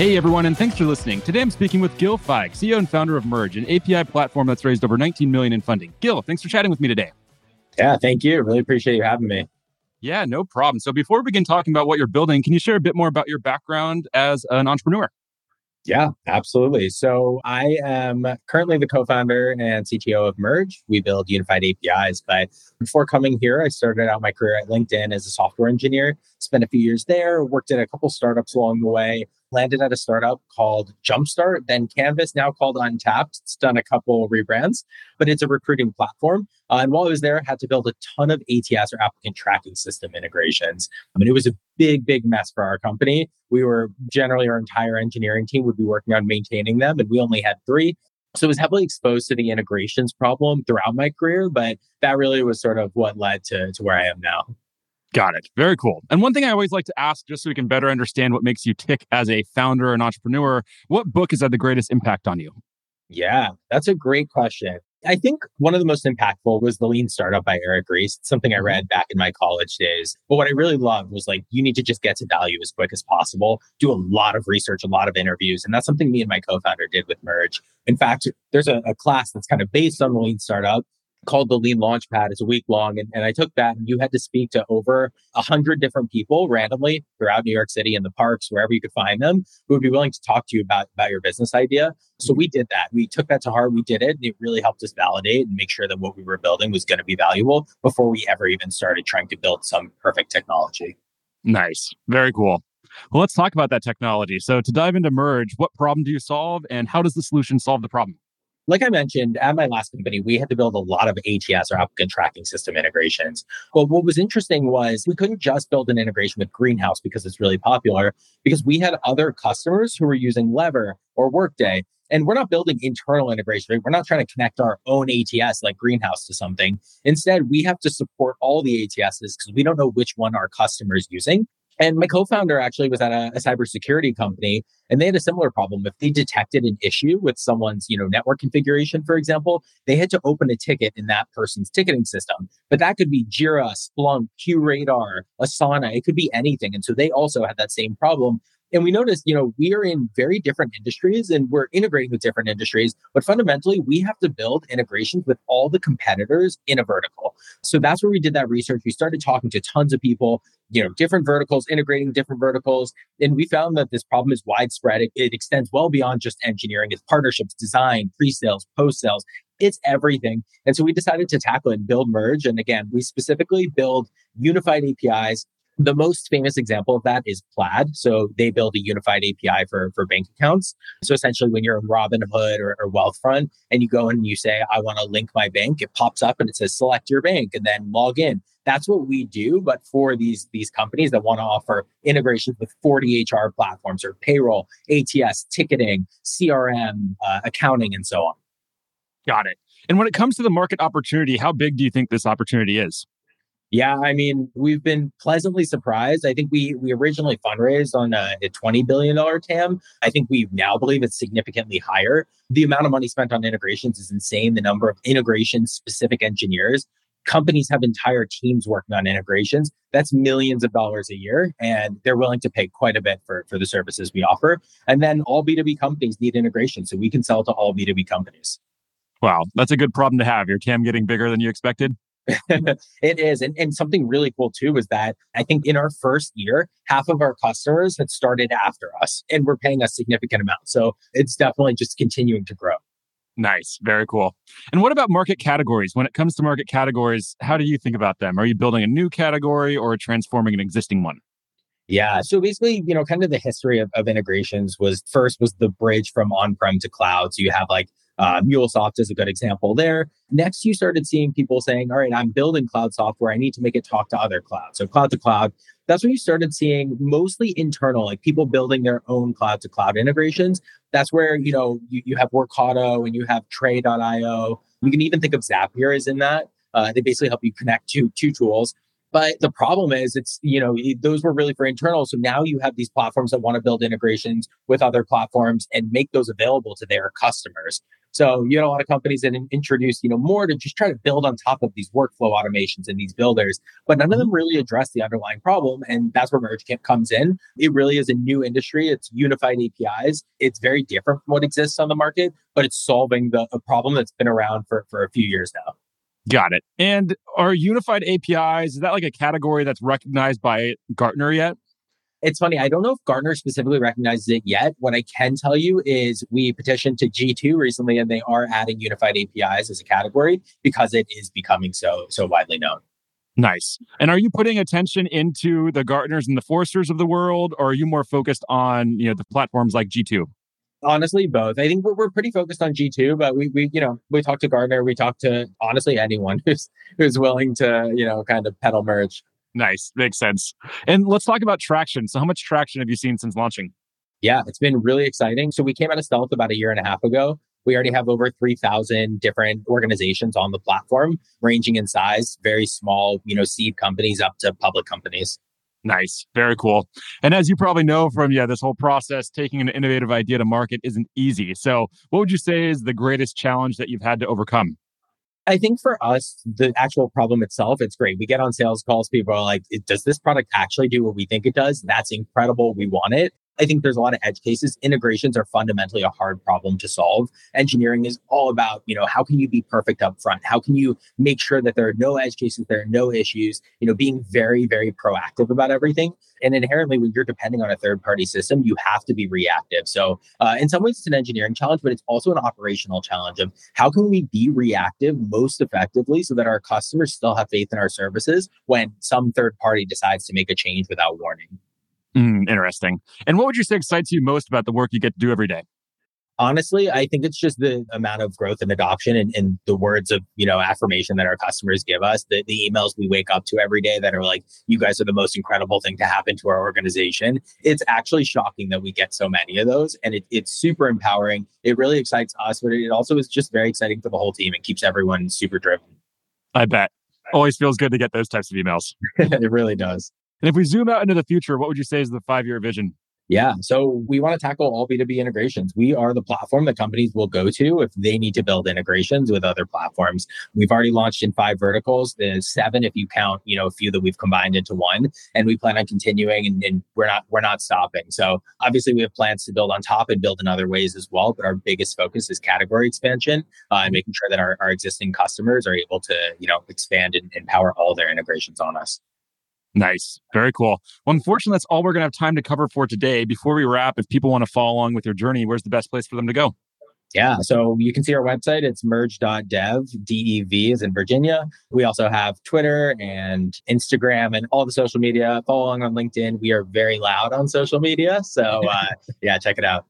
Hey everyone, and thanks for listening. Today I'm speaking with Gil Feig, CEO and founder of Merge, an API platform that's raised over 19 million in funding. Gil, thanks for chatting with me today. Yeah, thank you. Really appreciate you having me. Yeah, no problem. So before we begin talking about what you're building, can you share a bit more about your background as an entrepreneur? Yeah, absolutely. So I am currently the co-founder and CTO of Merge. We build unified APIs, but before coming here, I started out my career at LinkedIn as a software engineer. Spent a few years there, worked at a couple startups along the way, landed at a startup called Jumpstart, then Canvas, now called Untapped. It's done a couple rebrands, but it's a recruiting platform. Uh, and while I was there, I had to build a ton of ATS or applicant tracking system integrations. I mean, it was a big, big mess for our company. We were generally our entire engineering team would be working on maintaining them, and we only had three. So I was heavily exposed to the integrations problem throughout my career, but that really was sort of what led to, to where I am now. Got it. Very cool. And one thing I always like to ask, just so we can better understand what makes you tick as a founder and entrepreneur, what book has had the greatest impact on you? Yeah, that's a great question. I think one of the most impactful was The Lean Startup by Eric Ries. It's something I mm-hmm. read back in my college days. But what I really loved was like, you need to just get to value as quick as possible, do a lot of research, a lot of interviews. And that's something me and my co founder did with Merge. In fact, there's a, a class that's kind of based on The Lean Startup called the Lean Launchpad. It's a week long. And, and I took that and you had to speak to over a hundred different people randomly throughout New York City in the parks, wherever you could find them, who would be willing to talk to you about, about your business idea. So we mm-hmm. did that. We took that to heart. We did it. And it really helped us validate and make sure that what we were building was going to be valuable before we ever even started trying to build some perfect technology. Nice. Very cool. Well, let's talk about that technology. So, to dive into Merge, what problem do you solve and how does the solution solve the problem? Like I mentioned, at my last company, we had to build a lot of ATS or applicant tracking system integrations. But what was interesting was we couldn't just build an integration with Greenhouse because it's really popular, because we had other customers who were using Lever or Workday. And we're not building internal integration. Right? We're not trying to connect our own ATS like Greenhouse to something. Instead, we have to support all the ATSs because we don't know which one our customer is using. And my co-founder actually was at a, a, cybersecurity company, and they had a similar problem. If they detected an issue with someone's, you know, network configuration, for example, they had to open a ticket in that person's ticketing system. But that could be Jira, Splunk, QRadar, Asana. It could be anything. And so they also had that same problem. And we noticed, you know, we are in very different industries and we're integrating with different industries, but fundamentally, we have to build integrations with all the competitors in a vertical. So that's where we did that research. We started talking to tons of people, you know, different verticals, integrating different verticals. And we found that this problem is widespread. It, it extends well beyond just engineering. It's partnerships, design, pre-sales, post-sales. It's everything. And so we decided to tackle it and build Merge. And again, we specifically build unified APIs the most famous example of that is Plaid. So they build a unified API for, for bank accounts. So essentially, when you're in Robinhood or, or Wealthfront and you go in and you say, I want to link my bank, it pops up and it says select your bank and then log in. That's what we do. But for these, these companies that want to offer integrations with 40 HR platforms or payroll, ATS, ticketing, CRM, uh, accounting, and so on. Got it. And when it comes to the market opportunity, how big do you think this opportunity is? Yeah, I mean, we've been pleasantly surprised. I think we we originally fundraised on a, a $20 billion TAM. I think we now believe it's significantly higher. The amount of money spent on integrations is insane. The number of integration specific engineers. Companies have entire teams working on integrations. That's millions of dollars a year, and they're willing to pay quite a bit for, for the services we offer. And then all B2B companies need integration, so we can sell to all B2B companies. Wow, that's a good problem to have. Your TAM getting bigger than you expected? it is. And, and something really cool too is that I think in our first year, half of our customers had started after us and we're paying a significant amount. So it's definitely just continuing to grow. Nice. Very cool. And what about market categories? When it comes to market categories, how do you think about them? Are you building a new category or transforming an existing one? Yeah. So basically, you know, kind of the history of, of integrations was first was the bridge from on-prem to cloud. So you have like Uh, MuleSoft is a good example there. Next, you started seeing people saying, all right, I'm building cloud software. I need to make it talk to other clouds. So cloud to cloud, that's when you started seeing mostly internal, like people building their own cloud to cloud integrations. That's where, you know, you, you have Workato and you have Tray.io. You can even think of Zapier as in that. Uh, they basically help you connect to two tools. But the problem is, it's, you know, those were really for internal. So now you have these platforms that want to build integrations with other platforms and make those available to their customers. So you had a lot of companies that introduced, you know, more to just try to build on top of these workflow automations and these builders, but none of mm-hmm. them really address the underlying problem. And that's where MergeKit comes in. It really is a new industry. It's unified APIs. It's very different from what exists on the market, but it's solving the a problem that's been around for, for a few years now. Got it. And are unified APIs, is that like a category that's recognized by Gartner yet? It's funny. I don't know if Gartner specifically recognizes it yet. What I can tell you is we petitioned to G2 recently and they are adding unified APIs as a category because it is becoming so so widely known. Nice. And are you putting attention into the Gartners and the Forresters of the world or are you more focused on, you know, the platforms like G2? Honestly, both. I think we're, we're pretty focused on G2, but we, we, you know, we talk to Gartner, we talk to honestly anyone who's who's willing to, you know, kind of peddle merge. Nice. Makes sense. And let's talk about traction. So, how much traction have you seen since launching? Yeah, it's been really exciting. So, we came out of stealth about a year and a half ago. We already have over 3,000 different organizations on the platform, ranging in size, very small, you know, seed companies up to public companies. Nice. Very cool. And as you probably know from yeah, this whole process, taking an innovative idea to market isn't easy. So, what would you say is the greatest challenge that you've had to overcome? I think for us, the actual problem itself, it's great. We get on sales calls. People are like, does this product actually do what we think it does? That's incredible. We want it. I think there's a lot of edge cases. Integrations are fundamentally a hard problem to solve. Engineering is all about, you know, how can you be perfect up front? How can you make sure that there are no edge cases, there are no issues, you know, being very, very proactive about everything. And inherently, when you're depending on a third party system, you have to be reactive. So, uh, in some ways, it's an engineering challenge, but it's also an operational challenge of how can we be reactive most effectively so that our customers still have faith in our services when some third party decides to make a change without warning. Mm, interesting. And what would you say excites you most about the work you get to do every day? Honestly, I think it's just the amount of growth and adoption and, and the words of, you know, affirmation that our customers give us, the, the emails we wake up to every day that are like, you guys are the most incredible thing to happen to our organization. It's actually shocking that we get so many of those. And it, it's super empowering. It really excites us, but it also is just very exciting for the whole team and keeps everyone super driven. I bet. Always feels good to get those types of emails. it really does. And if we zoom out into the future, what would you say is the five year vision? Yeah. So we want to tackle all B2B integrations. We are the platform that companies will go to if they need to build integrations with other platforms. We've already launched in five verticals. There's seven if you count, you know, a few that we've combined into one. And we plan on continuing and, and we're not we're not stopping. So obviously we have plans to build on top and build in other ways as well. But our biggest focus is category expansion uh, and making sure that our, our existing customers are able to, you know, expand and, and power all their integrations on us. Nice. Very cool. Well, unfortunately, that's all we're going to have time to cover for today. Before we wrap, if people want to follow along with your journey, where's the best place for them to go? Yeah. So you can see our website. It's merge.dev. DEV is in Virginia. We also have Twitter and Instagram and all the social media. Follow along on LinkedIn. We are very loud on social media. So uh, yeah, check it out.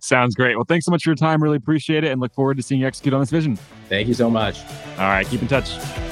Sounds great. Well, thanks so much for your time. Really appreciate it and look forward to seeing you execute on this vision. Thank you so much. All right. Keep in touch.